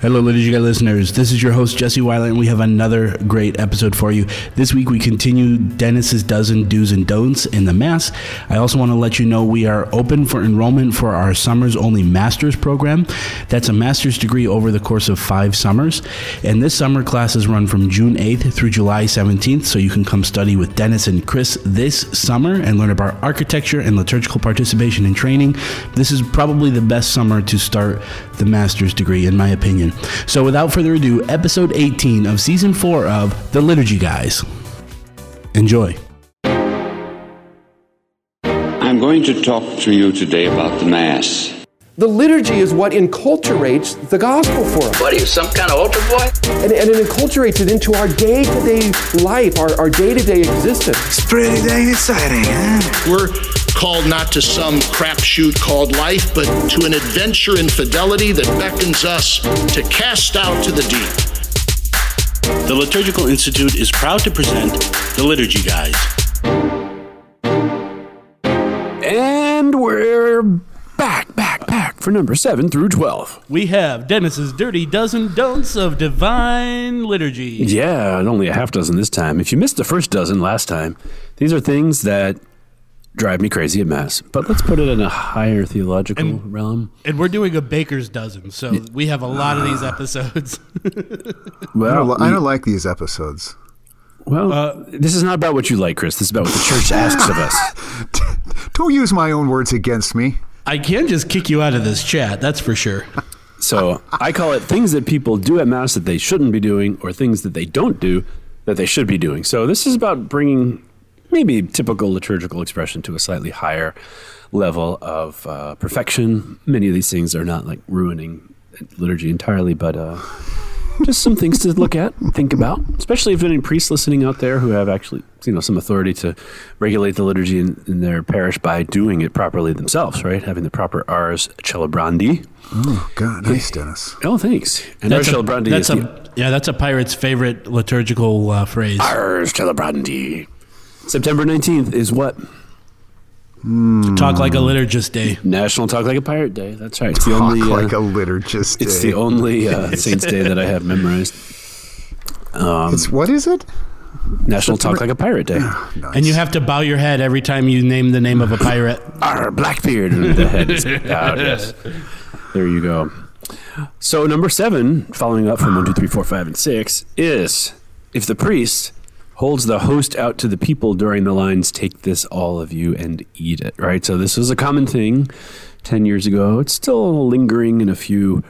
Hello, Liturgy Guy listeners. This is your host, Jesse Weiland, and we have another great episode for you. This week, we continue Denis's dozen do's and don'ts in the Mass. I also want to let you know we are open for enrollment for our Summers Only Master's program. That's a master's degree over the course of five summers. And this summer, classes run from June 8th through July 17th, so you can come study with Dennis and Chris this summer and learn about architecture and liturgical participation and training. This is probably the best summer to start the master's degree, in my opinion. So, without further ado, episode 18 of season 4 of The Liturgy Guys. Enjoy. I'm going to talk to you today about the Mass. The liturgy is what enculturates the gospel for us. What are you, some kind of altar boy? And, and it enculturates it into our day to day life, our, our day to day existence. It's pretty dang exciting, huh? We're called not to some crapshoot called life, but to an adventure in fidelity that beckons us to cast out to the deep. The Liturgical Institute is proud to present The Liturgy Guys. And we're back, back, back for number 7 through 12. We have Denis's Dirty Dozen Don'ts of Divine Liturgy. Yeah, and only a half dozen this time. If you missed the first dozen last time, these are things that drive me crazy at Mass. But let's put it in a higher theological And- realm. And we're doing a baker's dozen, so we have a lot of these episodes. Well, I don't, li- I don't like these episodes. well Uh, this is not about what you like, Chris. This is about what the church asks of us. Don't use my own words against me. I can just kick you out of this chat, that's for sure. So I call it things that people do at Mass that they shouldn't be doing, or things that they don't do that they should be doing. So this is about bringing maybe typical liturgical expression to a slightly higher level of uh, perfection. Many of these things are not like ruining liturgy entirely, but uh, just some things to look at, think about, especially if any priests listening out there who have actually, you know, some authority to regulate the liturgy in, in their parish by doing it properly themselves, right? Having the proper Ars Celebrandi. Oh, God, nice, Denis. Oh, thanks. And Ars a, Celebrandi that's is a, the yeah, that's a pirate's favorite liturgical uh, phrase. Ars Celebrandi. September 19th is what? Talk like a liturgist day. National Talk Like a Pirate Day. That's right. It's the Talk only, uh, like a liturgist. it's day. the only uh, Saints Day that I have memorized. It's, what is it? National Talk Like a Pirate Day. Nice. And you have to bow your head every time you name the name of a pirate. Our Blackbeard. And the head is out. Yes. There you go. So number seven, following up from one, two, three, four, five, and six, is if the priest holds the host out to the people during the lines, take this all of you and eat it. Right. So this was a common thing ten years ago. It's still lingering in a few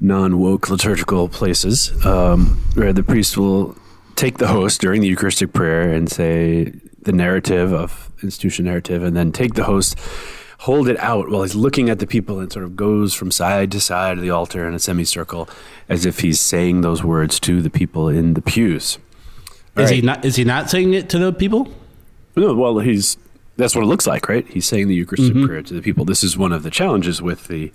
non woke liturgical places um, where the priest will take the host during the Eucharistic prayer and say the narrative of institution narrative, and then take the host, hold it out while he's looking at the people and sort of goes from side to side of the altar in a semicircle as if he's saying those words to the people in the pews. Is he not? Is he not saying it to the people? No, well, he's that's what it looks like, right? He's saying the Eucharistic Mm-hmm. prayer to the people. This is one of the challenges with the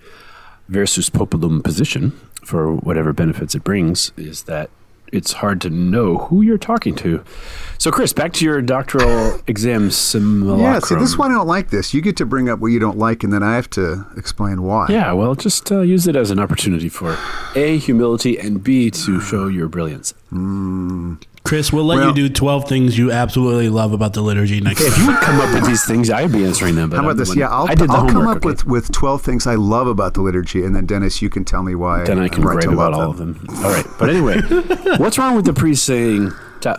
versus populum position, for whatever benefits it brings, is that it's hard to know who you're talking to. So, Chris, back to your doctoral exam simulacrum. Yeah, see, this is why I don't like this. You get to bring up what you don't like, and then I have to explain why. Yeah, well, just uh, use it as an opportunity for A, humility, and B, to show your brilliance. Chris, we'll let Well- you do 12 things you absolutely love about the liturgy next If time. you would come up with these things, I'd be answering them. But How I'm about this? Yeah, I'll, I did the I'll come up okay? with, with 12 things I love about the liturgy, and then, Denis, you can tell me why Then I can I'm right to about love all of them. All right. But anyway, what's wrong with the priest saying,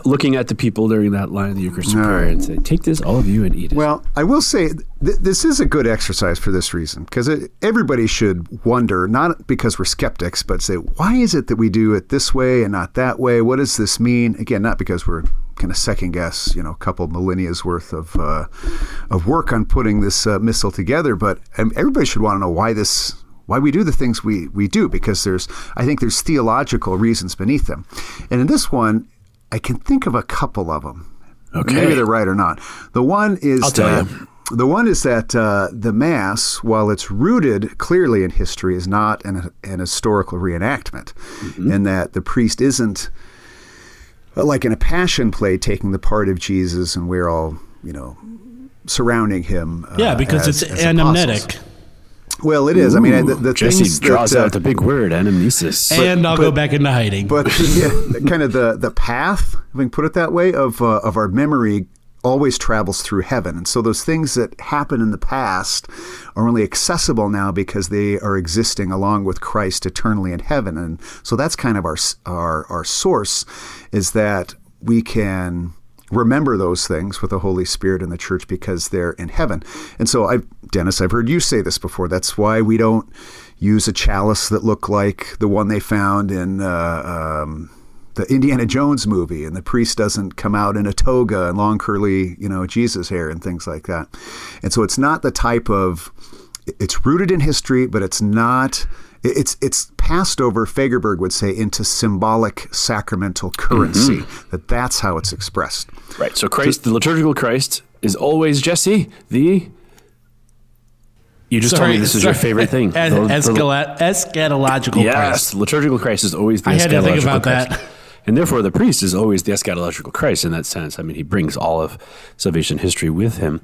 looking at the people during that line of the Eucharistic All prayer right. and say, take this, all of you, and eat it? Well, I will say th- this is a good exercise for this reason because everybody should wonder, not because we're skeptics, but say, why is it that we do it this way and not that way? What does this mean? Again, not because we're kind of second guess, you know, a couple millennia's worth of uh, of work on putting this uh, missal together, but um, everybody should want to know why this. Why we do the things we, we do because there's I think there's theological reasons beneath them, and in this one I can think of a couple of them. Okay. Maybe they're right or not. The one is I'll tell that, you. The one is that uh, the Mass, while it's rooted clearly in history, is not an, an historical reenactment, Mm-hmm. and that the priest isn't uh, like in a passion play taking the part of Jesus, and we're all you know surrounding him. Uh, yeah, because as- it's as apostles. Anamnetic. Well, it is. I mean, the, the Jesse things draws that, uh, out the big word, anamnesis. and I'll go back into hiding. but yeah, kind of the the path, if we can put it that way, of uh, of our memory always travels through heaven, and so those things that happened in the past are only accessible now because they are existing along with Christ eternally in heaven, and so that's kind of our our our source, is that we can remember those things with the Holy Spirit in the church because they're in heaven. And so I Denis, I've heard you say this before. That's why we don't use a chalice that looked like the one they found in uh, um, the Indiana Jones movie, and the priest doesn't come out in a toga and long curly, you know, Jesus hair and things like that. And so it's not the type of it's rooted in history, but it's not. It's it's passed over. Fagerberg would say into symbolic sacramental currency. Mm-hmm. That that's how it's expressed. right. So Christ, the liturgical Christ, is always Jesse the. You just told me this is your favorite thing. Es- The- the- eschatological yes, Christ. liturgical Christ is always the I had to think eschatological about Christ. that. And therefore, the priest is always the eschatological Christ in that sense. I mean, he brings all of salvation history with him.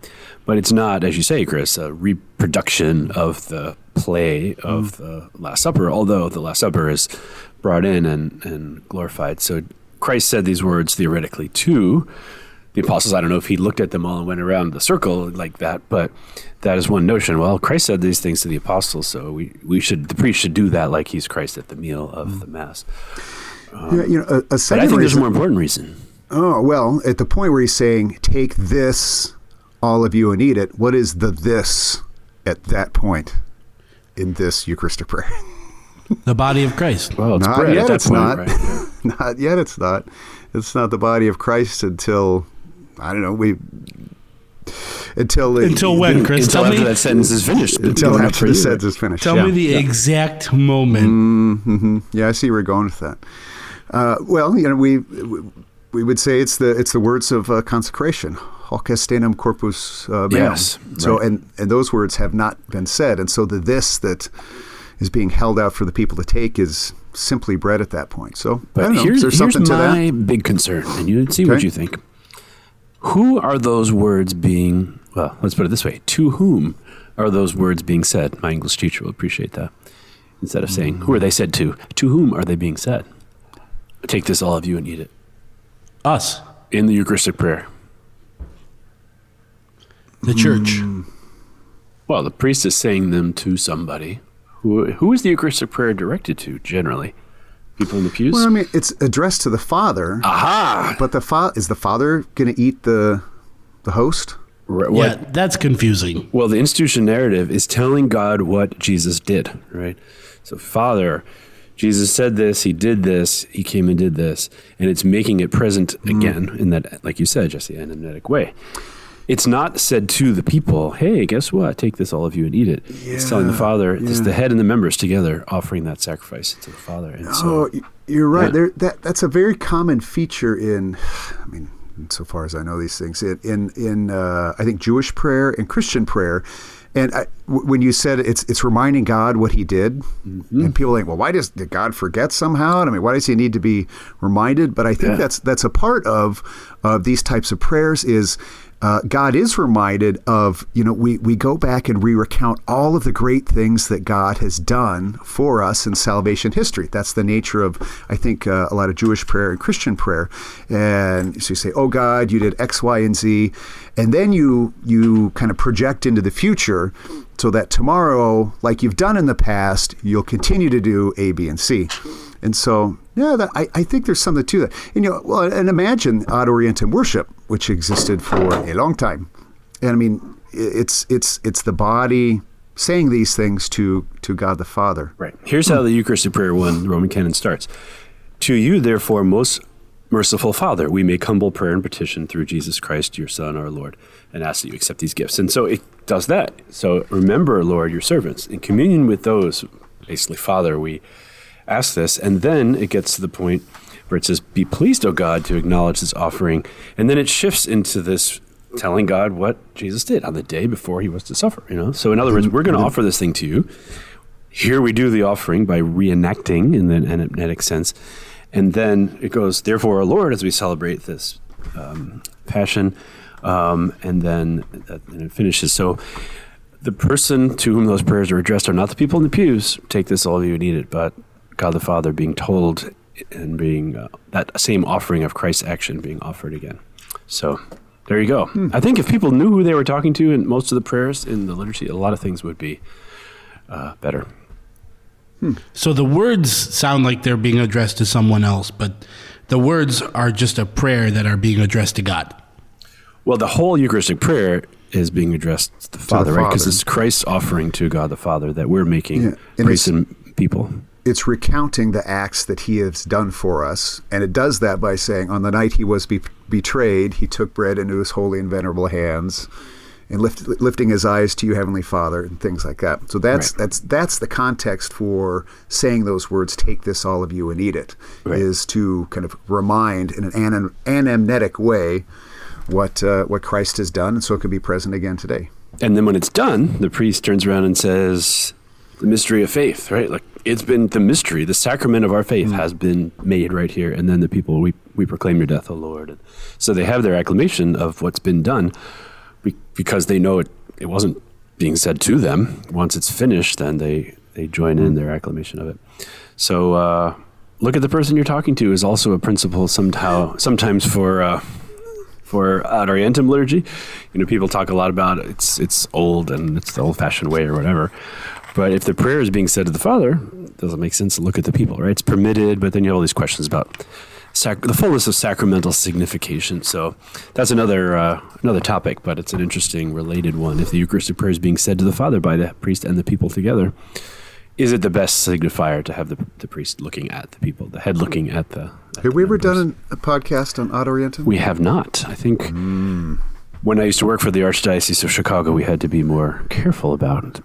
But it's not, as you say, Chris, a reproduction of the play of mm. the Last Supper, although the Last Supper is brought in and, and glorified. So Christ said these words theoretically to the apostles. I don't know if he looked at them all and went around the circle like that, but that is one notion. Well, Christ said these things to the apostles, so we, we should, the priest should do that like he's Christ at the meal of mm. the Mass. Uh-huh. Yeah, you know, a, a But second I think there's a more important reason. Oh, well, at the point where he's saying, take this, all of you, and eat it, what is the this at that point in this Eucharistic prayer? the body of Christ. Well, it's not bread yet, at that it's point, not. right? not yet, it's not. It's not the body of Christ until, I don't know, we. Until, it- Until when, Chris? Until tell after me. that sentence is finished. Until Going after the sentence is finished. Tell yeah. me the exact moment. Yeah, I see where you're going with that. Uh, well, you know, we we would say it's the it's the words of uh, consecration, hoc est enim corpus uh, meum. Yes, So, right. and and those words have not been said, and so the this that is being held out for the people to take is simply bread at that point. So, I But don't know, here's, is there here's to my that? big concern, and you see what you think. Who are those words being? Well, let's put it this way: To whom are those words being said? My English teacher will appreciate that. Instead of saying, "Who are they said to?" To whom are they being said? Take this, all of you, and eat it Us, in the Eucharistic prayer. the church. Hmm. Well, the priest is saying them to somebody. Who, who is the Eucharistic prayer directed to generally? People in the pews? Well, I mean, it's addressed to the Father, Aha! but the fa- is the Father going to eat the the host? Right, Yeah, that's confusing. Well, the institution narrative is telling God what Jesus did, right? So, Father, Jesus said this, he did this, he came and did this, and it's making it present mm. again in that, like you said, Jesse, anamnetic way. It's not said to the people, hey, guess what? Take this, all of you, and eat it. it's telling the Father, it's the head and the members together offering that sacrifice to the Father. And so, Oh, y- you're right. Yeah. There, that that's a very common feature in, I mean, so far as I know these things, in in, in uh, I think Jewish prayer and Christian prayer. And I, when you said it's it's reminding God what He did, Mm-hmm. and people think, well, why does did God forget somehow? I mean, why does He need to be reminded? But I think Yeah. that's that's a part of of these types of prayers is uh, God is reminded of, you know, we, we go back and re recount all of the great things that God has done for us in salvation history. That's the nature of, I think, uh, a lot of Jewish prayer and Christian prayer. And so you say, oh God, you did X, Y, and Z. And then you, you kind of project into the future so that tomorrow, like you've done in the past, you'll continue to do A, B, and C. And so, yeah, that, I, I think there's something to that. And you know, well, and imagine ad orientem worship, which existed for a long time. And I mean, it's it's it's the body saying these things to to God the Father. Right. Here's how the Eucharistic Prayer 1, the Roman canon starts. To you, therefore, most merciful Father, we make humble prayer and petition through Jesus Christ, your Son, our Lord, and ask that you accept these gifts. And so it does that. So remember, Lord, your servants. In communion with those, basically, Father, we ask this. And then it gets to the point where it says, Be pleased, O God, to acknowledge this offering. And then it shifts into this telling God what Jesus did on the day before he was to suffer. You know? So in other words, we're going to offer this thing to you. Here we do the offering by reenacting in the anamnetic sense. And then it goes, therefore, our Lord, as we celebrate this um, passion. Um, and then that, and it finishes. So the person to whom those prayers are addressed are not the people in the pews. Take this, all of you need it, but God the Father being told and being uh, that same offering of Christ's action being offered again. So there you go. Hmm. I think if people knew who they were talking to in most of the prayers in the liturgy, a lot of things would be uh, better. So the words sound like they're being addressed to someone else, but the words are just a prayer that are being addressed to God. Well, the whole Eucharistic prayer is being addressed to the Father, right? Because Father. it's Christ's offering to God the Father that we're making Yeah, and praise and people. It's recounting the acts that he has done for us. And it does that by saying, On the night he was be- betrayed, he took bread into his holy and venerable hands. And lift, lifting his eyes to you, Heavenly Father, and things like that. So that's Right. that's that's the context for saying those words. Take this, all of you, and eat it. Is Right. to kind of remind in an anem- anamnetic way what uh, what Christ has done, and so it can be present again today. And then when it's done, the priest turns around and says, "The mystery of faith." Right? Like it's been the mystery, the sacrament of our faith has been made right here. And then the people we we proclaim your death, O Lord. And so they have their acclamation of what's been done because they know it. It wasn't being said to them. Once it's finished, then they they join in their acclamation of it. So uh, look at the person you're talking to is also a principle somehow sometimes for. Uh, for Ad Orientem liturgy. You know, people talk a lot about it's it's old and it's the old fashioned way or whatever. But if the prayer is being said to the Father, doesn't make sense to look at the people, right? It's permitted, but then you have all these questions about sac- the fullness of sacramental signification. So that's another uh, another topic, but it's an interesting related one. If the Eucharistic prayer is being said to the Father by the priest and the people together, is it the best signifier to have the, the priest looking at the people, the head looking at the? at Have the we ever members? done a podcast on Ad Orientem? We have not. I think when I used to work for the Archdiocese of Chicago, we had to be more careful about it.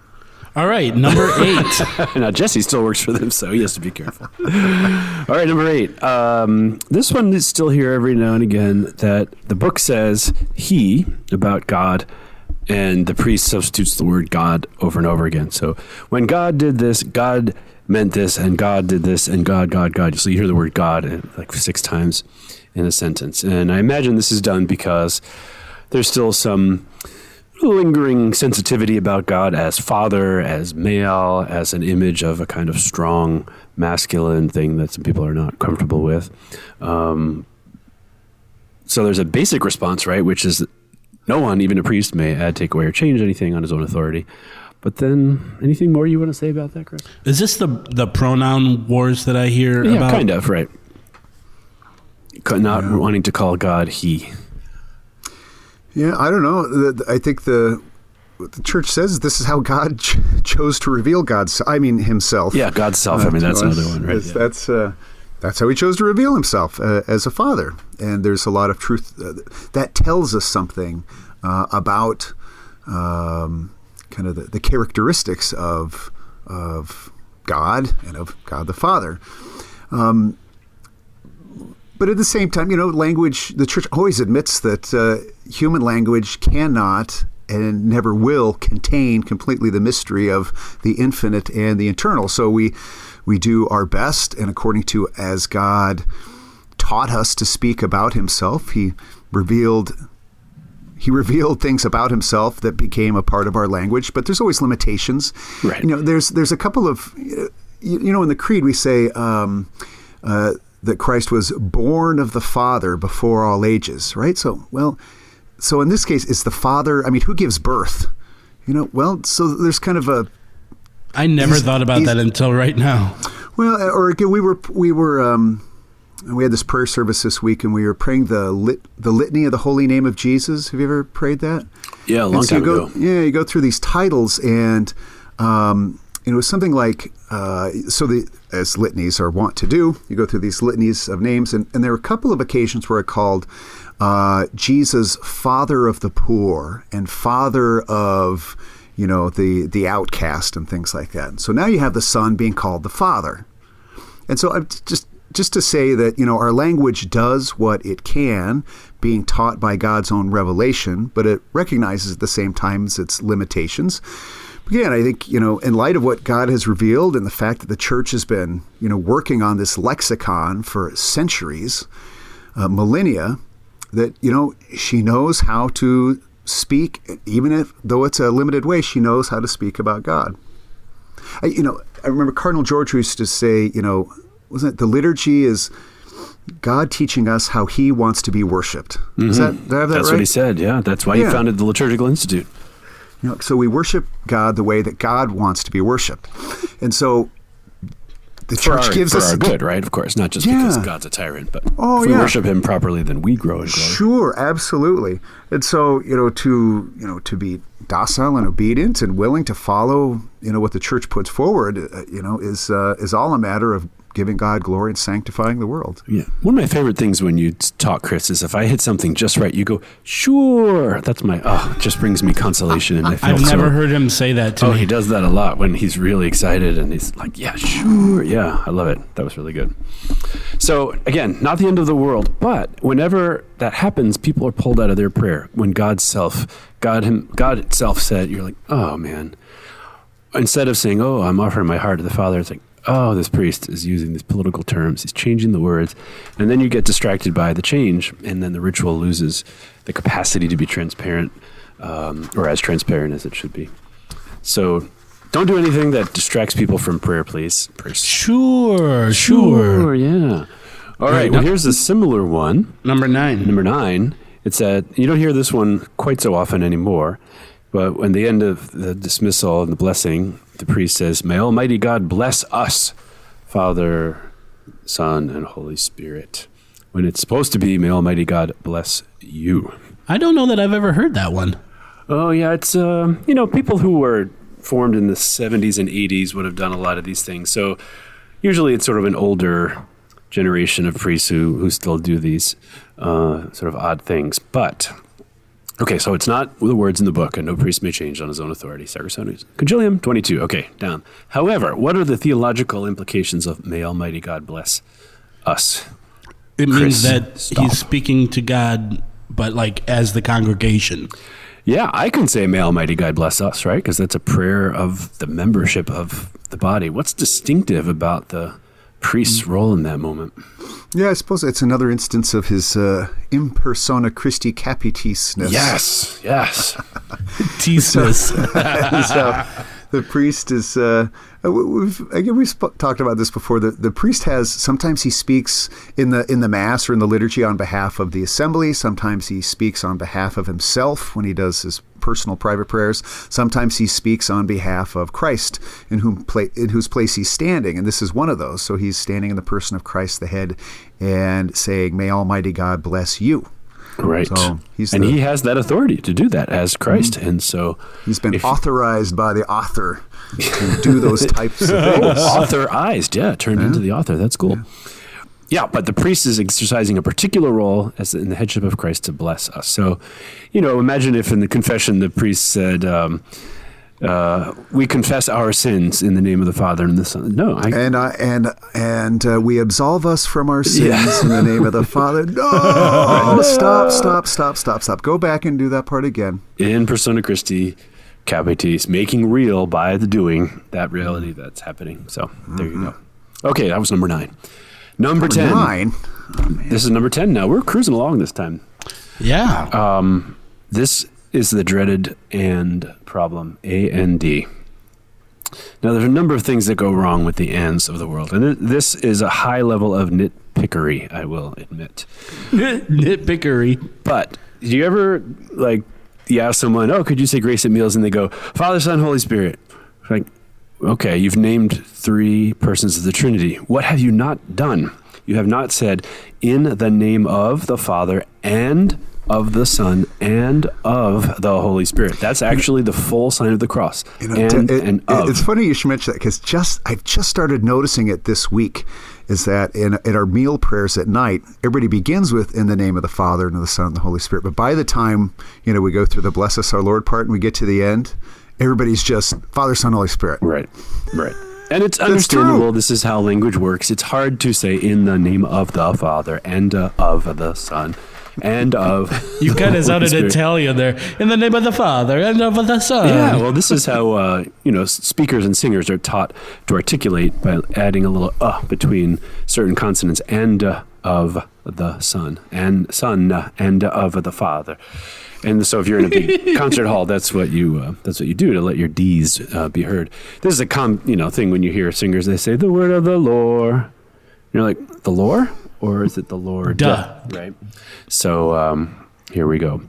All right, number eight. now Jesse still works for them, so he has to be careful. All right, number eight. Um, this one is still here every now and again. That the book says he about God, and the priest substitutes the word God over and over again. So when God did this, God meant this, and God did this, and God, God, God. So you hear the word God uh, like six times in a sentence, and I imagine this is done because there's still some lingering sensitivity about God as father, as male, as an image of a kind of strong masculine thing that some people are not comfortable with. Um, so there's a basic response, right, which is no one, even a priest, may add, take away, or change anything on his own authority. But then, anything more you want to say about that, Chris? Is this the the pronoun wars that I hear Yeah, about? kind of, right. Not wanting to call God he. Yeah, I don't know. I think the what the church says this is how God ch- chose to reveal God's. I mean, Himself. Yeah, God's self. I mean, that's us. another one, right? That's that's, uh, that's how He chose to reveal Himself uh, as a Father. And there's a lot of truth uh, that tells us something uh, about um, kind of the, the characteristics of of God and of God the Father. Um, but at the same time, you know, language, the church always admits that uh, human language cannot and never will contain completely the mystery of the infinite and the eternal. So we we do our best, and according to as God taught us to speak about Himself, He revealed he revealed things about himself that became a part of our language, but there's always limitations. Right. You know, there's there's a couple of you, you know in the creed we say um, uh, that Christ was born of the Father before all ages, right? So well, so in this case, it's the Father? I mean, who gives birth? You know, well, so there's kind of a I never thought about that until right now. well, or again, we were we were um, we had this prayer service this week, and we were praying the lit, the litany of the holy name of Jesus. Have you ever prayed that? Yeah, a long so you time go, ago. Yeah, you go through these titles, and um, it was something like uh, so. The as litanies are wont to do, you go through these litanies of names, and, and there are a couple of occasions where it called uh, Jesus Father of the poor and Father of you know the the outcast and things like that. And so now you have the Son being called the Father, and so I'm just just to say that you know our language does what it can, being taught by God's own revelation, but it recognizes at the same time its limitations. Again, I think you know, in light of what God has revealed and the fact that the church has been you know working on this lexicon for centuries, uh, millennia, that you know she knows how to speak, even if though it's a limited way, she knows how to speak about God. I, you know, I remember Cardinal George used to say, you know, wasn't it the liturgy is God teaching us how He wants to be worshipped? Is that, did I have that That's right? what he said. Yeah, that's why Yeah. he founded the Liturgical Institute. You know, so we worship God the way that God wants to be worshipped, and so the For church our, gives for us our good, right? Of course, not just Yeah. because God's a tyrant, but Oh, if we yeah. worship Him properly, then we grow in glory. Sure, absolutely. And so, you know, to you know, to be docile and obedient and willing to follow, you know, what the church puts forward, uh, you know, is uh, is all a matter of giving God glory and sanctifying the world. Yeah. One of my favorite things when you talk, Chris, is if I hit something just right, you go, sure. That's my, oh, just brings me consolation. And I feel I've so- never heard him say that to Oh, me. he does that a lot when he's really excited and he's like, yeah, sure. Yeah, I love it. That was really good. So, again, not the end of the world, but whenever that happens, people are pulled out of their prayer. When God's self, God, him, God itself said, you're like, oh, man. Instead of saying, oh, I'm offering my heart to the Father, it's like, oh, this priest is using these political terms. He's changing the words. And then you get distracted by the change, and then the ritual loses the capacity to be transparent, um, or as transparent as it should be. So don't do anything that distracts people from prayer, please. Prayer. Sure, sure. yeah. All right. Well, here's a similar one. Number nine. Number nine. It's that you don't hear this one quite so often anymore, but when the end of the dismissal and the blessing, the priest says, "May Almighty God bless us, Father, Son, and Holy Spirit." When it's supposed to be, "May Almighty God bless you." I don't know that I've ever heard that one. Oh yeah, it's uh, you know people who were formed in the 70s and 80s would have done a lot of these things. So usually it's sort of an older generation of priests who who still do these uh, sort of odd things. But okay, so it's not the words in the book, and no priest may change on his own authority. Sacrosanctum Concilium 22. Okay, down. However, what are the theological implications of "May Almighty God bless us"? It Chris, means that stop. he's speaking to God, but like as the congregation. Yeah, I can say, May Almighty God bless us, right? Because that's a prayer of the membership of the body. What's distinctive about the priest's role in that moment? Yeah, I suppose it's another instance of his uh, in persona Christi capitisness. Yes, yes. Teasness. so the priest is. Uh, uh, we- we've again we've sp- talked about this before. The the priest has sometimes he speaks in the in the mass or in the liturgy on behalf of the assembly. Sometimes he speaks on behalf of himself when he does his personal private prayers. Sometimes he speaks on behalf of Christ, in whom pla- in whose place he's standing, and this is one of those. So he's standing in the person of Christ, the head, and saying, "May Almighty God bless you." Right. So and the- he has that authority to do that as Christ. Mm-hmm. And so He's been if- authorized by the author to do those types of things. authorized, yeah, turned into the author. That's cool. Yeah. But the priest is exercising a particular role as in the headship of Christ to bless us. So, you know, imagine if in the confession the priest said, um, uh, "We confess our sins in the name of the Father and the Son." No, I, And uh, and and uh, we absolve us from our sins Yeah. in the name of the Father. No, stop, stop, stop, stop, stop. Go back and do that part again. in persona Christi capitis, making real by the doing that reality that's happening. So there you go. Okay, that was number nine. Number ten. Nine. Oh, this is number ten. Now we're cruising along this time. yeah. Um, this is the dreaded and problem, A and D. Now, there's a number of things that go wrong with the ands of the world, and th- this is a high level of nitpickery, I will admit. Nitpickery. But do you ever like you ask someone, "Oh, could you say grace at meals?" and they go, "Father, Son, Holy Spirit." Like, okay, you've named three persons of the Trinity. What have you not done? You have not said, "In the name of the Father and of the Son and of the Holy Spirit." That's actually the full sign of the cross. You know, and, it- and it- it's funny you should mention that because just I've just started noticing it this week. Is that in, in our meal prayers at night, everybody begins with "in the name of the Father and of the Son and the Holy Spirit." But by the time you know we go through the "Bless us, our Lord" part and we get to the end, everybody's just Father, Son, Holy Spirit. Right, right. And it's understandable. This is how language works. It's hard to say in the name of the Father and uh, of the Son and of. You kind the of Holy sounded Spirit. Italian there. In the name of the Father and of the Son. Yeah, well, this is how uh, you know speakers and singers are taught to articulate by adding a little uh between certain consonants and uh, of the Son and Son uh, and of the Father. And so, if you're in a big concert hall, that's what you uh, that's what you do to let your D's uh, be heard. This is a com you know thing when you hear singers they say the word of the Lord. You're like the Lord, or is it the Lord? Duh. Right. So um, here we go.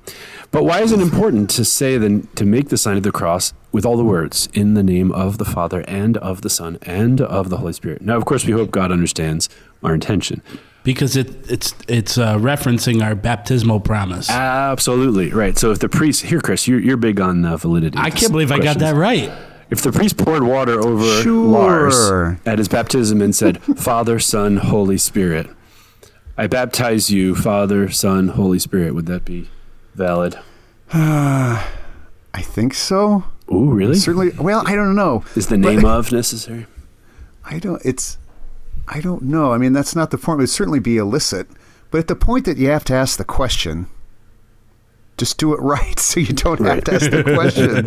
But why is it important to say then to make the sign of the cross with all the words in the name of the Father and of the Son and of the Holy Spirit? Now, of course, we hope God understands our intention. Because it, it's it's uh, referencing our baptismal promise. Absolutely right. So if the priest here, Chris, you're, you're big on uh, validity. I can't believe I got that right. If the priest poured water over Sure. Lars at his baptism and said, "Father, Son, Holy Spirit," I baptize you, Father, Son, Holy Spirit. Would that be valid? I think so. Ooh, really? Certainly. Well, I don't know. Is the name of necessary? I don't. It's. I don't know. I mean, that's not the form. It would certainly be illicit. But at the point that you have to ask the question, just do it right, so you don't have to ask the question.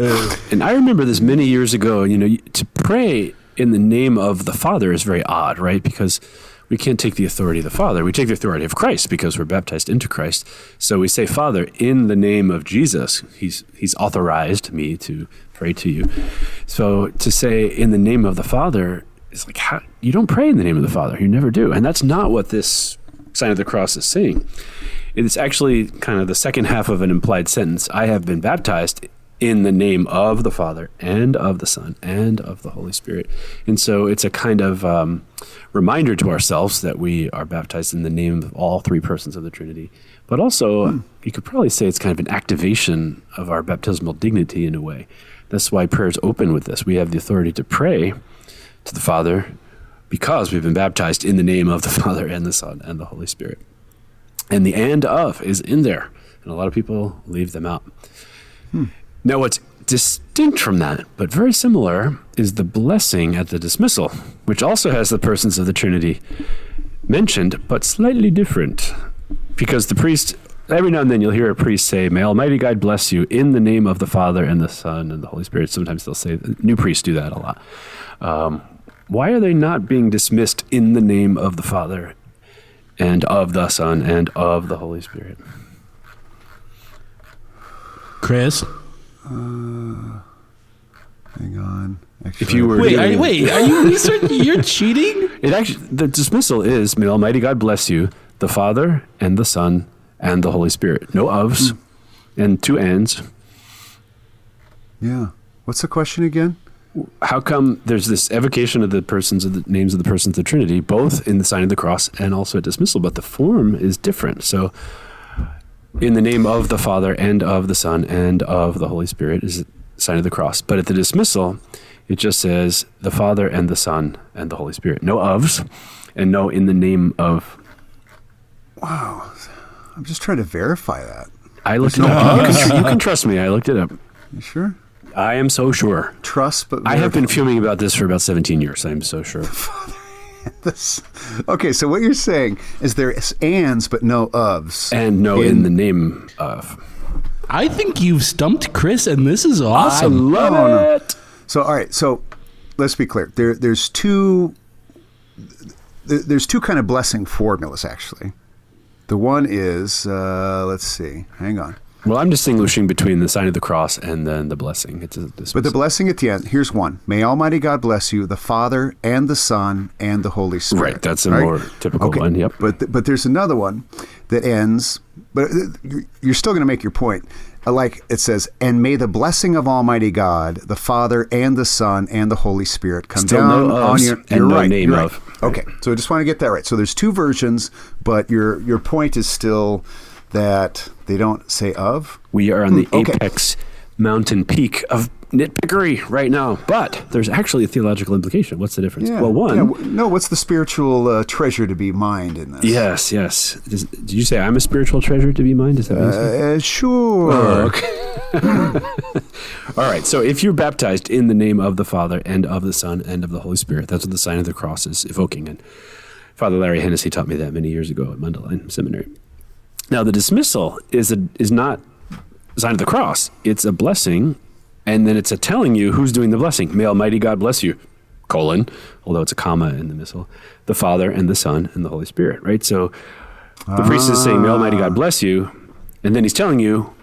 And I remember this many years ago. You know, to pray in the name of the Father is very odd, right? Because we can't take the authority of the Father. We take the authority of Christ because we're baptized into Christ. So we say, Father, in the name of Jesus, He's He's authorized me to pray to you. So to say in the name of the Father is like how you don't pray in the name of the Father. You never do, and that's not what this sign of the cross is saying. It's actually kind of the second half of an implied sentence. I have been baptized in the name of the Father and of the Son and of the Holy Spirit. And so it's a kind of um, reminder to ourselves that we are baptized in the name of all three persons of the Trinity. But also, you could probably say it's kind of an activation of our baptismal dignity in a way. That's why prayers open with this. We have the authority to pray to the Father because we've been baptized in the name of the Father and the Son and the Holy Spirit. And the and of is in there. And a lot of people leave them out. Now, what's distinct from that, but very similar, is the blessing at the dismissal, which also has the persons of the Trinity mentioned, but slightly different. Because the priest, every now and then you'll hear a priest say, May Almighty God bless you in the name of the Father and the Son and the Holy Spirit. Sometimes they'll say, new priests do that a lot. Um, why are they not being dismissed in the name of the Father and of the Son and of the Holy Spirit? Chris, uh, Hang on. Actually, If you were wait, doing- are, wait, are you research- you're cheating? It actually the dismissal is may Almighty God bless you, the Father and the Son and the Holy Spirit. No ofs hmm. and two ands. Yeah. What's the question again? How come there's this evocation of the persons of the names of the persons of the Trinity, both in the sign of the cross and also at dismissal, but the form is different. So in the name of the Father and of the Son and of the Holy Spirit is the sign of the cross. But at the dismissal, it just says the Father and the Son and the Holy Spirit. No ofs and no in the name of Wow, I'm just trying to verify that. I looked it up. You can, you can trust me. I looked it up. You sure? I am so sure. Trust, but I have been fuming about this for about 17 years. I'm so sure. This. Okay, so what you're saying is there is ands but no ofs. And no, in, the name of. I think you've stumped Chris, and this is awesome. I love Oh, no. it. So all right, so let's be clear. There, there's two. There's two kind of blessing formulas actually. The one is uh, let's see, hang on. Well, I'm distinguishing between the sign of the cross and then the blessing. It's a But the blessing at the end, here's one. May Almighty God bless you, the Father and the Son and the Holy Spirit. Right, that's a more typical one, yep. But but there's another one that ends. But uh, you're- still going to make your point. Uh, Like it says, and may the blessing of Almighty God, the Father and the Son and the Holy Spirit come Still down no on your. and no right. name right. of. Okay, so I just want to get that right. So there's two versions, but your your point is still that they don't say of. we are on the Hmm, okay. apex mountain peak of nitpickery right now. But there's actually a theological implication. What's the difference? Yeah. Well, one. yeah, w- no, what's the spiritual uh, treasure to be mined in this? Yes, yes. Does, did you say I'm a spiritual treasure to be mined? Is that what you? Uh, sure. Oh, okay. All right. So if you're baptized in the name of the Father and of the Son and of the Holy Spirit, that's what the sign of the cross is evoking. And Father Larry Hennessy taught me that many years ago at Mundelein Seminary. Now, the dismissal is a, is not sign of the cross. It's a blessing, and then it's a telling you who's doing the blessing. May Almighty God bless you, colon, although it's a comma in the missal, the Father and the Son and the Holy Spirit, right? So the priest is saying, May Almighty God bless you, and then he's telling you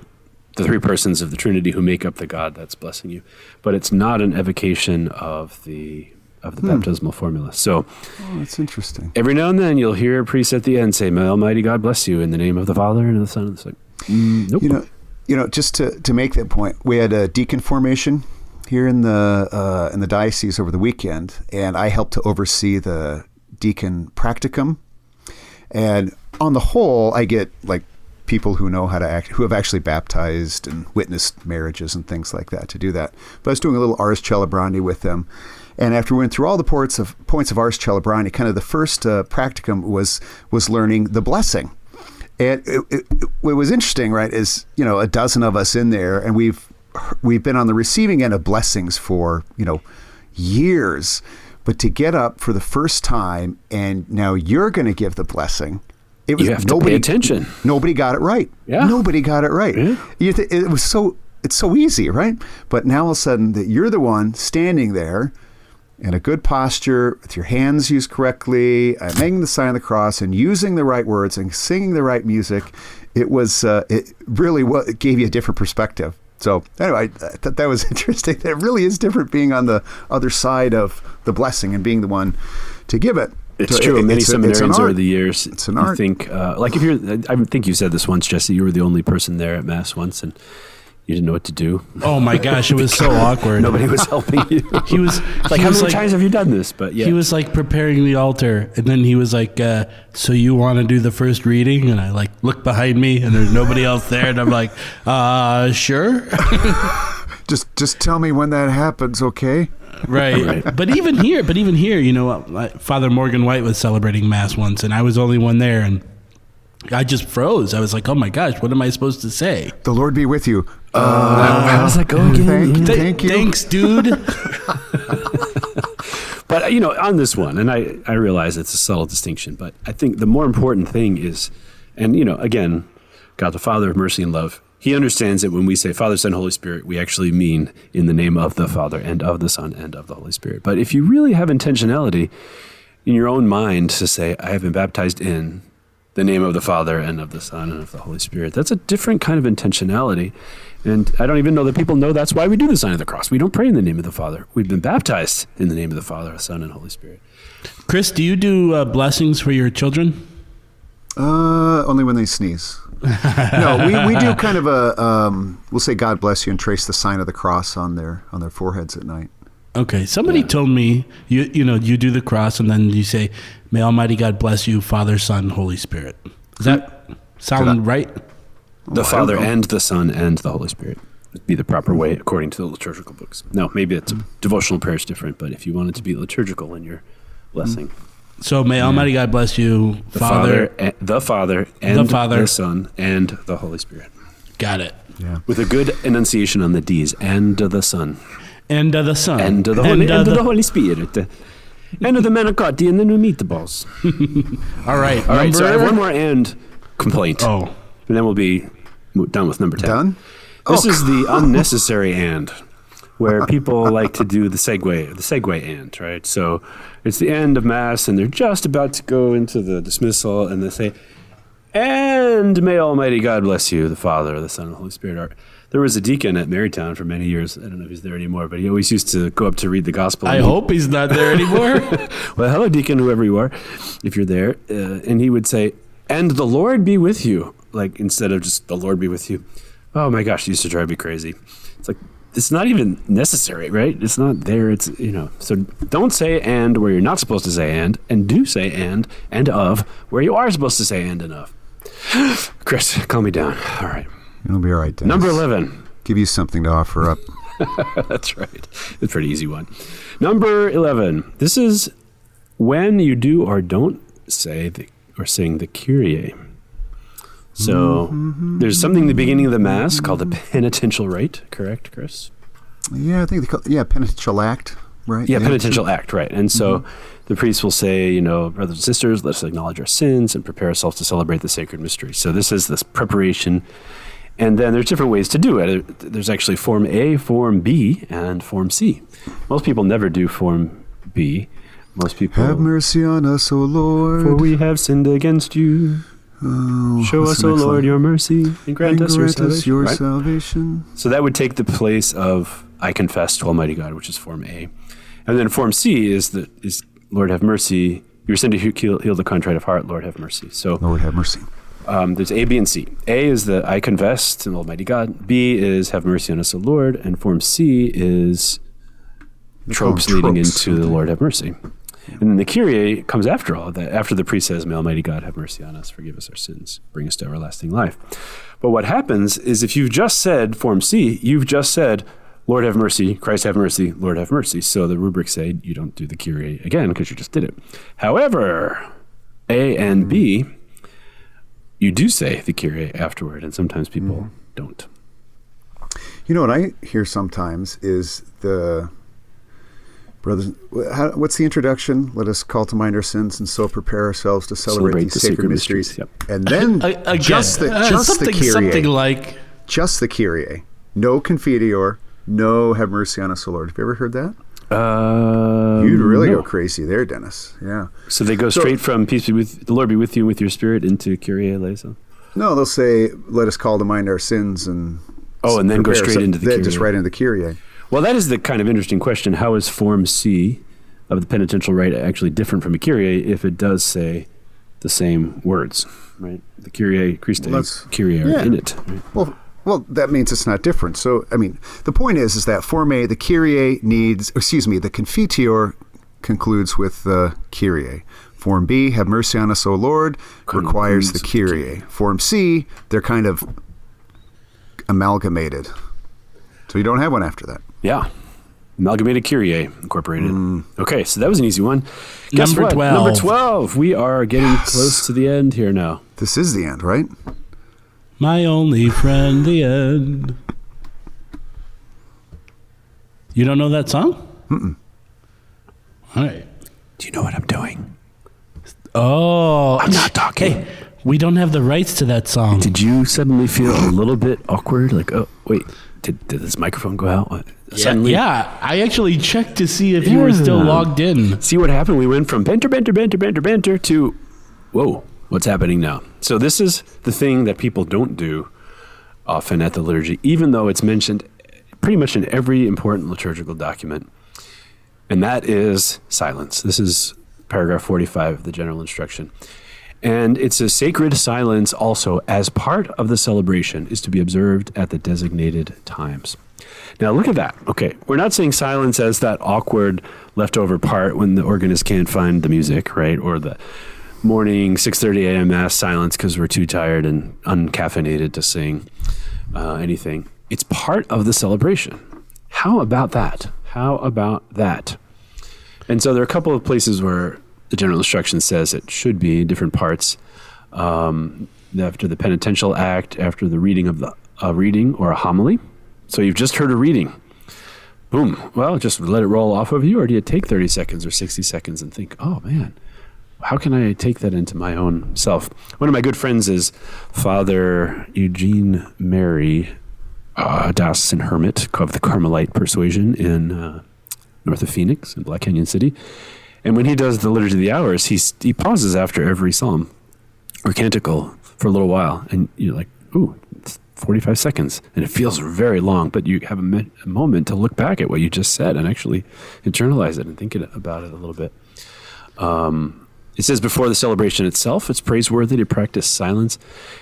the three persons of the Trinity who make up the God that's blessing you. But it's not an evocation of the of the Hmm. baptismal formula. So Oh, that's interesting. every now and then you'll hear a priest at the end say, "May Almighty God bless you in the name of the Father and of the Son." It's like, mm, nope. You know, you know, just to, to make that point, we had a deacon formation here in the uh, in the diocese over the weekend, and I helped to oversee the deacon practicum. And on the whole, I get like people who know how to act, who have actually baptized and witnessed marriages and things like that to do that. But I was doing a little Ars Celebrandi with them. And after we went through all the points of points of Ars Celebrandi, kind of the first uh, practicum was was learning the blessing. And it, it, it, what was interesting, right, is you know a dozen of us in there, and we've we've been on the receiving end of blessings for you know years, but to get up for the first time and now you're going to give the blessing. It You have to pay attention. Nobody got it right. Yeah. Nobody got it right. Yeah. You th- it was so it's so easy, right? But now all of a sudden that you're the one standing there in a good posture with your hands used correctly, uh, making the sign of the cross, and using the right words and singing the right music. It was uh, it really what it gave you a different perspective. So anyway, I thought that was interesting. That really is different being on the other side of the blessing and being the one to give it. It's So true. it- Many it's seminarians over the years, It's an you art. think, uh, like if you're, I think you said this once, Jesse. You were the only person there at mass once, and you didn't know what to do. Oh my gosh, it was so awkward. Nobody was helping you. He was like, he how was many like, times have you done this? But yeah, He was like preparing the altar, and then he was like, uh, "So you want to do the first reading?" And I like look behind me, and there's nobody else there, and I'm like, "Uh, sure." Just just tell me when that happens, okay? right. But even here, but even here, you know, uh, Father Morgan White was celebrating mass once, and I was the only one there, and I just froze. I was like, "Oh my gosh, what am I supposed to say?" The Lord be with you. how does that go again? Thank, Th- thank you. Thanks, dude. But uh, you know, on this one, and I, I realize it's a subtle distinction, but I think the more important thing is, and you know, again, God the Father of mercy and love, He understands that when we say Father, Son, Holy Spirit, we actually mean in the name of the Father and of the Son and of the Holy Spirit. But if you really have intentionality in your own mind to say, I have been baptized in the name of the Father and of the Son and of the Holy Spirit, that's a different kind of intentionality. And I don't even know that people know that's why we do the sign of the cross. We don't pray in the name of the Father. We've been baptized in the name of the Father, Son, and Holy Spirit. Chris, do you do uh, blessings for your children? Uh, only when they sneeze. no, we, we do kind of a um, we'll say God bless you and trace the sign of the cross on their on their foreheads at night. Okay, somebody told me you you know you do the cross and then you say, "May Almighty God bless you, Father, Son, Holy Spirit." Does that sound right? The I Father and the Son and the Holy Spirit would be the proper way according to the liturgical books. No, maybe it's devotional prayer is different, but if you want it to be liturgical in your blessing, So may Almighty God bless you, the Father. Father, and, the Father, and Father. the Son, and the Holy Spirit, Got it. Yeah. with a good enunciation on the D's, and of the Son, And of the Son. and of the Holy, And and of of the- the Holy Spirit, and of the manicotti and then we meet the new meatballs. All right. All right, so I have one more end complaint. Oh, and then we'll be done with number 10. Done? This Oh, is the unnecessary and, where people like to do the segue, the segue and, right? So it's the end of Mass, and they're just about to go into the dismissal, and they say, and may Almighty God bless you, the Father, the Son, and the Holy Spirit. Are. There was a deacon at Marytown for many years. I don't know if he's there anymore, but he always used to go up to read the gospel. I hope he's not there anymore. well, hello, deacon, whoever you are, if you're there. Uh, and he would say, and the Lord be with you. Like, instead of just the Lord be with you. Oh my gosh, it used to drive me crazy. It's like, it's not even necessary, right? It's not there. It's, you know, so don't say and where you're not supposed to say and, and do say and and of where you are supposed to say and and of. Chris, calm me down. All right. It'll be all right. Denis. Number 11. Give you something to offer up. That's right. It's a pretty easy one. Number 11. This is when you do or don't say the, or sing the Kyrie. So mm-hmm. there's something in the beginning of the Mass called the penitential rite, correct, Chris? Yeah, I think they call yeah penitential act, right? Yeah, penitential act, right. And so mm-hmm. the priest will say, you know, brothers and sisters, let us acknowledge our sins and prepare ourselves to celebrate the sacred mystery. So this is this preparation. And then there's different ways to do it. Uh, there's actually Form A, Form B, and Form C. Most people never do Form B. Most people. Have mercy on us, O Lord. For we have sinned against you. Oh, Show us, O Lord, line? your mercy and grant us your us salvation. your right? salvation. So that would take the place of I confess to Almighty God, which is Form A. And then Form C is the is Lord have mercy. You were sent to heal, heal the contrite of heart, Lord have mercy. So Lord have mercy. Um, there's A, B, and C. A is the I confess to Almighty God. B is have mercy on us, O Lord. And Form C is tropes them leading tropes, into the? Lord have mercy. And then the Kyrie comes after all that. After the priest says, May Almighty God have mercy on us, forgive us our sins, bring us to everlasting life. But what happens is if you've just said Form C, you've just said, Lord have mercy, Christ have mercy, Lord have mercy. So the rubrics say you don't do the Kyrie again because you just did it. However, A and B, you do say the Kyrie afterward, and sometimes people Mm-hmm. don't. You know what I hear sometimes is the brothers. How, what's the introduction? Let us call to mind our sins and so prepare ourselves to celebrate, Celebrate these the sacred, sacred mysteries. mysteries, And then A- again, just the uh, just something, the Kyrie, something like just the Kyrie. No Confiteor. No, have mercy on us, O Lord. Have you ever heard that? Uh, You'd really no. go crazy there, Denis. Yeah. So they go straight from peace be with the Lord be with you and with your spirit into Kyrie eleison. No, they'll say, "Let us call to mind our sins and." Oh, and then go straight So into the then Just right into the Kyrie. Well, that is the kind of interesting question. How is Form C of the penitential rite actually different from a Kyrie if it does say the same words, right? The Kyrie, Christe, Well, Kyrie are yeah. in it. Right? Well, well, that means it's not different. So, I mean, the point is, is that Form A, the Kyrie needs, excuse me, the Confiteor concludes with the Kyrie. Form B, have mercy on us, O Lord, requires the Concludes with the Kyrie. Form C, they're kind of amalgamated. So you don't have one after that. Yeah. Amalgamated Kyrie Incorporated. Hmm. Okay, so that was an easy one. Guess Number what? 12. Number 12. We are getting close to the end here now. This is the end, right? My only friend, the end. You don't know that song? Mm-mm. All right. Do you know what I'm doing? Oh, I'm not talking. Hey, we don't have the rights to that song. Did you suddenly feel a little bit awkward? Like, oh, wait, did, did this microphone go out? Yeah, Suddenly, yeah, I actually checked to see if you were still logged in. See what happened? We went from banter, banter, banter, banter, banter to, whoa, what's happening now? So this is the thing that people don't do often at the liturgy, even though it's mentioned pretty much in every important liturgical document. And that is silence. This is paragraph 45 of the general instruction. And it's a sacred silence also as part of the celebration is to be observed at the designated times. Now look at that. Okay, we're not saying silence as that awkward leftover part when the organist can't find the music, right? Or the morning 6:30 a.m. mass silence because we're too tired and uncaffeinated to sing uh, anything. It's part of the celebration. How about that? How about that? And so there are a couple of places where the general instruction says it should be different parts. Um, after the penitential act, after the reading of the a reading or a homily. So you've just heard a reading. Boom. Well, just let it roll off of you, or do you take 30 seconds or 60 seconds and think, oh man, how can I take that into my own self? One of my good friends is Father Eugene Mary, uh, diocesan hermit of the Carmelite persuasion in uh, north of Phoenix in Black Canyon City. And when he does the Liturgy of the Hours, he, he pauses after every psalm or canticle for a little while. And you're like, ooh, it's 45 seconds. And it feels very long, but you have a, mi- a moment to look back at what you just said and actually internalize it and think it, about it a little bit. Um, it says before the celebration itself, it's praiseworthy to practice silence.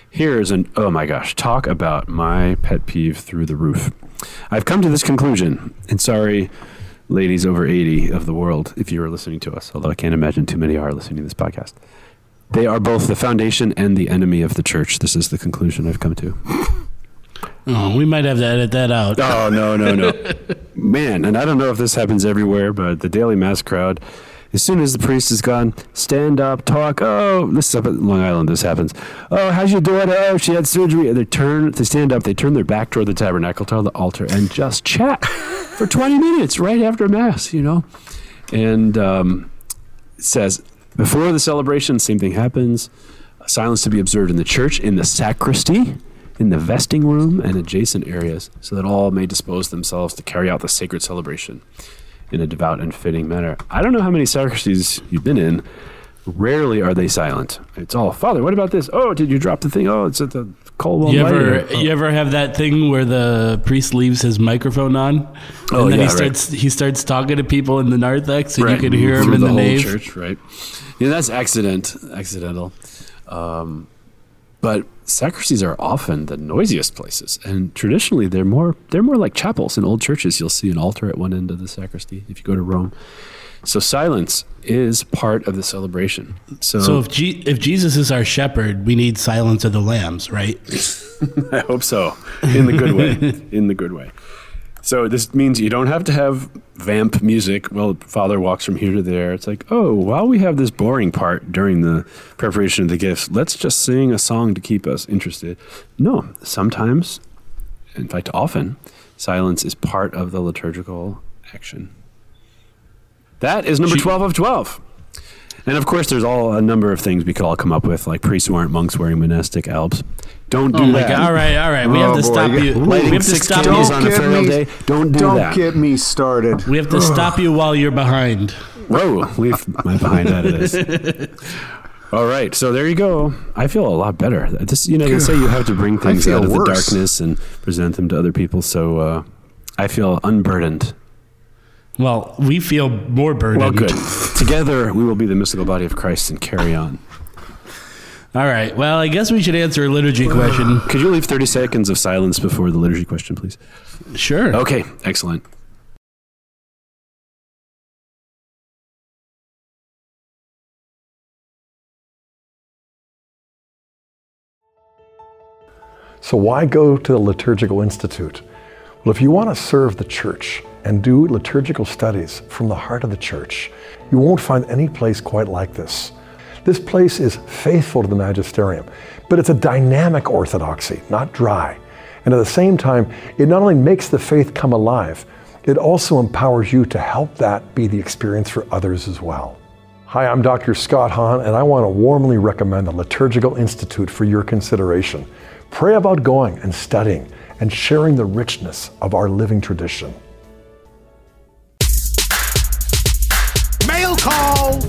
Here's an, oh my gosh, talk about my pet peeve through the roof. I've come to this conclusion, and sorry, ladies over 80 of the world, if you are listening to us, although I can't imagine too many are listening to this podcast. They are both the foundation and the enemy of the church. This is the conclusion I've come to. Oh, we might have to edit that out. Oh, no, no, no. Man, and I don't know if this happens everywhere, but the daily mass crowd, as soon as the priest is gone, stand up, talk. Oh, this is up at Long Island, this happens. Oh, how's your daughter? Oh, she had surgery. And they turn, they stand up, they turn their back toward the tabernacle, toward the altar, and just chat for 20 minutes right after mass, you know? And um, it says, before the celebration, same thing happens. Silence to be observed in the church, in the sacristy, in the vesting room, and adjacent areas, so that all may dispose themselves to carry out the sacred celebration in a devout and fitting manner. I don't know how many sacristies you've been in, Rarely are they silent. It's all, Father, what about this? Oh, did you drop the thing? Oh, it's at the Colwell You lighter." ever you ever have that thing where the priest leaves his microphone on, and Oh, then yeah, he starts he starts talking to people in the narthex, and you can hear him in the, whole nave. church, right? Yeah, that's accident, accidental. Um, but sacristies are often the noisiest places, and traditionally they're more they're more like chapels in old churches. You'll see an altar at one end of the sacristy if you go to Rome. So silence is part of the celebration. So, So if G- if Jesus is our shepherd, we need silence of the lambs, right? I hope so, in the good way, in the good way. So this means you don't have to have vamp music. Well, Father walks from here to there. It's like, oh, while we have this boring part during the preparation of the gifts, let's just sing a song to keep us interested. No, sometimes, in fact, often, silence is part of the liturgical action. That is number She- 12 of 12. And of course, there's all a number of things we could all come up with, like priests who aren't monks wearing monastic albs. Don't do Oh that. god! All right, all right. We Oh, have to boy, stop you- you. We Lighting have to stop you. on a ferial day. Don't do don't that. get me started. We have to stop you while you're behind. Whoa, leave my behind out of this. All right, so there you go. I feel a lot better. This, you know, they say you have to bring things out of the darkness and present them to other people. So uh, I feel unburdened. Well, we feel more burdened. Well, good. Together, we will be the mystical body of Christ and carry on. All right. Well, I guess we should answer a liturgy question. Could you leave 30 seconds of silence before the liturgy question, please? Sure. Okay, excellent. So, why go to the Liturgical Institute? Well, if you want to serve the church and do liturgical studies from the heart of the church, you won't find any place quite like this. This place is faithful to the magisterium, but it's a dynamic orthodoxy, not dry. And at the same time, it not only makes the faith come alive, it also empowers you to help that be the experience for others as well. Hi, I'm Dr. Scott Hahn, and I want to warmly recommend the Liturgical Institute for your consideration. Pray about going and studying and sharing the richness of our living tradition. Call!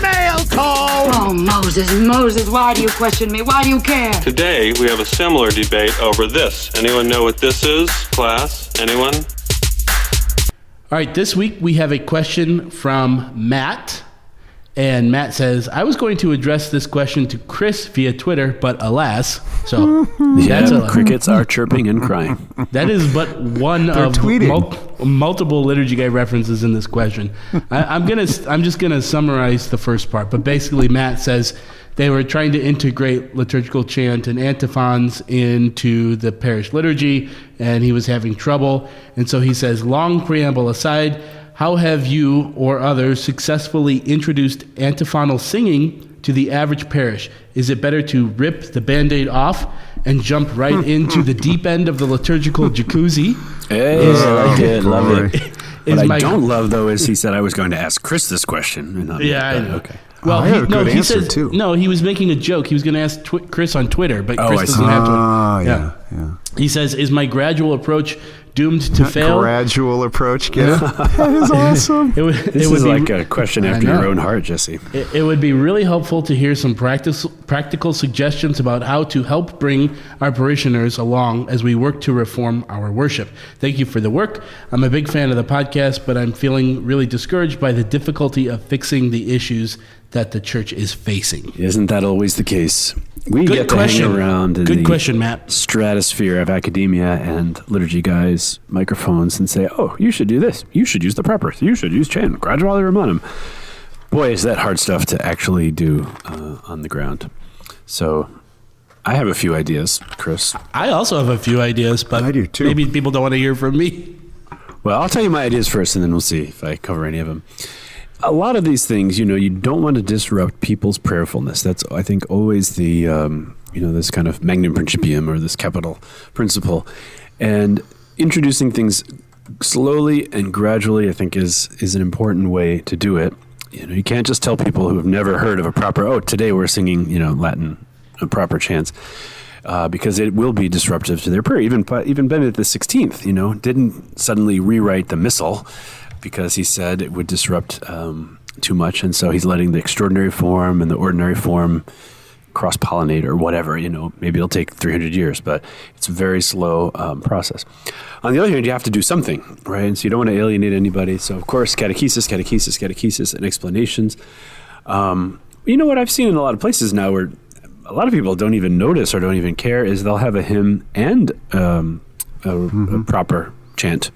Mail call! Oh, Moses, Moses, why do you question me? Why do you care? Today, we have a similar debate over this. Anyone know what this is, class? Anyone? All right. This week we have a question from Matt. And Matt says, I was going to address this question to Chris via Twitter, but alas. So Yeah, that's crickets are chirping and crying. that is but one of mul- multiple liturgy guy references in this question. I, I'm gonna, I'm just gonna summarize the first part. But basically, Matt says they were trying to integrate liturgical chant and antiphons into the parish liturgy, and he was having trouble. And so he says, long preamble aside, how have you or others successfully introduced antiphonal singing to the average parish? Is it better to rip the band aid off and jump right into the deep end of the liturgical jacuzzi? Hey, I like it. Love it. Is What I my- don't love, though, is he said I was going to ask Chris this question. And not Yeah, I me. know. Okay. Well, I he, have a no, good he answer, says, too. no, he was making a joke. He was going to ask twi- Chris on Twitter, but Oh, Chris I doesn't have to. Ah, yeah, yeah. He says, "Is my gradual approach doomed to fail?" Gradual approach, get it? that is awesome. It would, This it would is be, like a question after your own heart, Jesse. It, it would be really helpful to hear some practice, practical suggestions about how to help bring our parishioners along as we work to reform our worship. Thank you for the work. I'm a big fan of the podcast, but I'm feeling really discouraged by the difficulty of fixing the issues that the church is facing. Isn't that always the case? We Good get to question. hang around in Good the question, Matt. stratosphere of academia and liturgy guys' microphones and say, "Oh, you should do this. You should use the propers. You should use chant graduale romanum." Boy, is that hard stuff to actually do uh, on the ground. So, I have a few ideas, Chris. I also have a few ideas, but I do too. maybe people don't want to hear from me. Well, I'll tell you my ideas first, and then we'll see if I cover any of them. A lot of these things, you know, you don't want to disrupt people's prayerfulness. That's, I think, always the, um, you know, this kind of magnum principium or this capital principle. And introducing things slowly and gradually, I think, is is an important way to do it. You know, you can't just tell people who have never heard of a proper. Oh, today we're singing, you know, Latin, a proper chants uh, because it will be disruptive to their prayer. Even even Benedict the Sixteenth, you know, didn't suddenly rewrite the Missal because he said it would disrupt um, too much, and so he's letting the extraordinary form and the ordinary form cross pollinate or whatever. You know, maybe it'll take 300 years, but it's a very slow um, process. On the other hand, you have to do something, right? And so you don't want to alienate anybody. So, of course, catechesis, catechesis, catechesis, and explanations. Um, you know what I've seen in a lot of places now where a lot of people don't even notice or don't even care is they'll have a hymn and um, a, a proper chant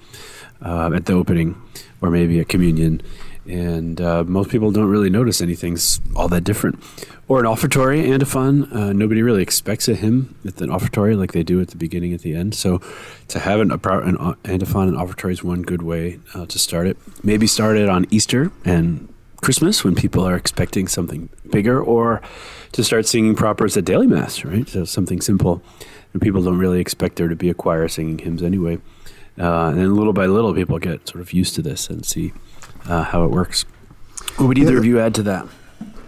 uh, at the opening or maybe a communion. And uh, most people don't really notice anything's all that different. Or an offertory and antiphon. Uh, nobody really expects a hymn at an offertory like they do at the beginning at the end. So to have an, a an o- antiphon and offertory is one good way uh, to start it. Maybe start it on Easter and Christmas when people are expecting something bigger, or to start singing propers at daily mass, right? So something simple. And people don't really expect there to be a choir singing hymns anyway. Uh, and then little by little, people get sort of used to this and see uh, how it works. What would either Yeah. of you add to that?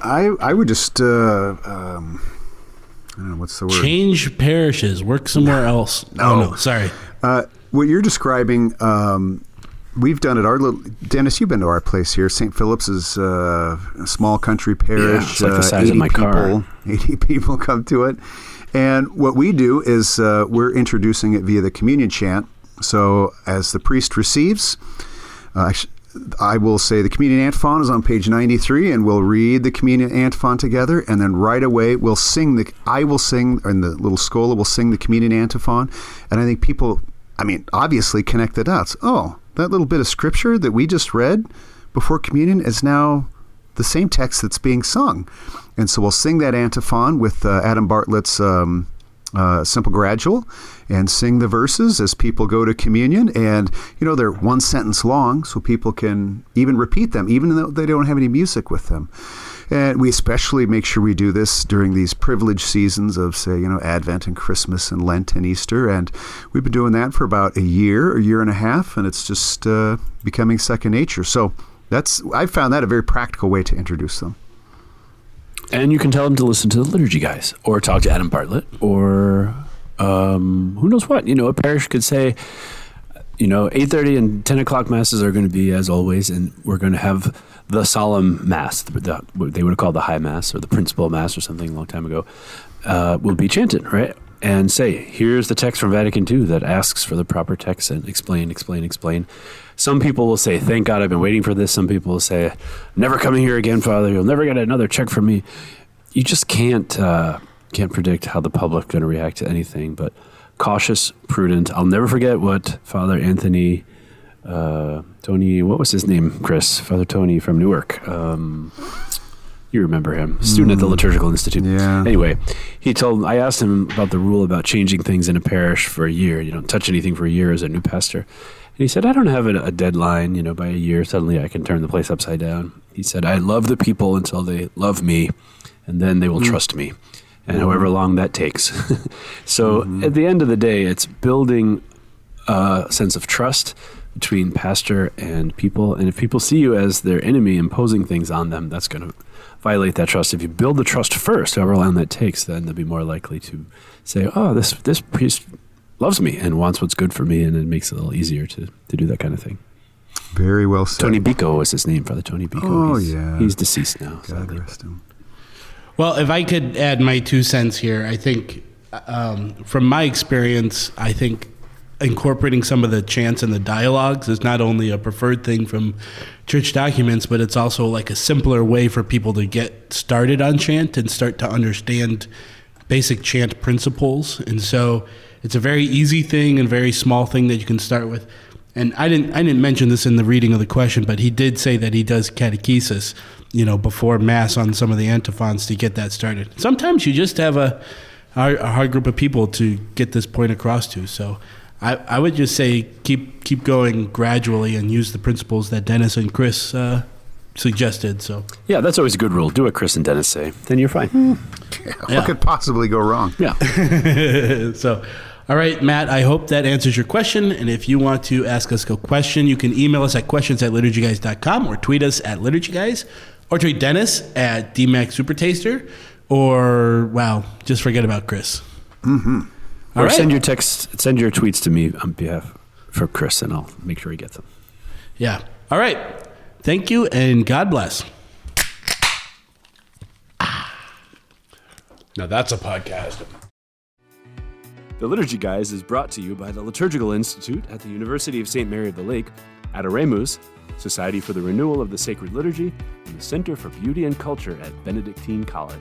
I I would just uh, um, I don't know what's the word. Change parishes, work somewhere else. Oh no, sorry. Uh, what you're describing, um, we've done at our little. Denis, you've been to our place here. St. Philip's is uh, a small country parish. it's like the uh, size of 80 my car. people, Eighty people come to it, and what we do is uh, we're introducing it via the communion chant. So as the priest receives, uh, I will say the communion antiphon is on page 93, and we'll read the communion antiphon together, and then right away we'll sing the. I will sing, and the little schola will sing the communion antiphon, and I think people, I mean, obviously connect the dots. Oh, that little bit of scripture that we just read before communion is now the same text that's being sung, and so we'll sing that antiphon with uh, Adam Bartlett's. Um, uh, simple gradual and sing the verses as people go to communion. And you know they're one sentence long so people can even repeat them even though they don't have any music with them. And we especially make sure we do this during these privileged seasons of say you know advent and christmas and lent and easter. And we've been doing that for about a year a year and a half and it's just uh, becoming second nature. So that's i found that a very practical way to introduce them And you can tell them to listen to the liturgy guys, or talk to Adam Bartlett, or um, who knows what. You know, a parish could say, you know, eight thirty and ten o'clock masses are going to be as always, and we're going to have the solemn mass, the, the, what they would have called the high mass or the principal mass or something a long time ago, uh, will be chanted, right? And say, here's the text from Vatican II that asks for the proper text and explain, explain, explain. Some people will say, "Thank God, I've been waiting for this." Some people will say, "Never coming here again, Father. You'll never get another check from me." You just can't uh, can't predict how the public going to react to anything. But cautious, prudent. I'll never forget what Father Anthony, uh, Tony, what was his name? Chris, Father Tony from Newark. Um, you remember him, student at the mm. Liturgical Institute. Yeah. Anyway, he told. I asked him about the rule about changing things in a parish for a year. You don't touch anything for a year as a new pastor. And he said, I don't have a, a deadline. You know, by a year, suddenly I can turn the place upside down. He said, I love the people until they love me, and then they will mm. trust me, and however mm. long that takes. so mm-hmm. at the end of the day, it's building a sense of trust between pastor and people. And if people see you as their enemy imposing things on them, that's going to violate that trust. If you build the trust first, however long that takes, then they'll be more likely to say, "Oh, this this priest loves me and wants what's good for me," and it makes it a little easier to to do that kind of thing. very well said Tony Biko was his name, Father Tony Biko. Oh, he's, yeah. he's deceased now. God sadly. rest him. Well, if I could add my two cents here, I think um, from my experience, I think incorporating some of the chants and the dialogues is not only a preferred thing from church documents, but it's also like a simpler way for people to get started on chant and start to understand basic chant principles. And so it's a very easy thing and very small thing that you can start with. And I didn't I didn't mention this in the reading of the question, but he did say that he does catechesis, you know, before mass on some of the antiphons to get that started. Sometimes you just have a a hard group of people to get this point across to. So I, I would just say keep keep going gradually and use the principles that Denis and Chris uh, suggested. So Yeah, that's always a good rule. Do what Chris and Denis say, then you're fine. What could possibly go wrong? Yeah. so, all right, Matt, I hope that answers your question. And if you want to ask us a question, you can email us at questions at liturgyguys.com or tweet us at liturgyguys or tweet Denis at DMAX Supertaster or, wow, just forget about Chris. Mm-hmm. All or right. send your text, send your tweets to me on behalf for Chris, and I'll make sure he gets them. Yeah. All right. Thank you, and God bless. Ah. Now that's a podcast. The Liturgy Guys is brought to you by the Liturgical Institute at the University of St. Mary of the Lake, Adoremus, Society for the Renewal of the Sacred Liturgy, and the Center for Beauty and Culture at Benedictine College.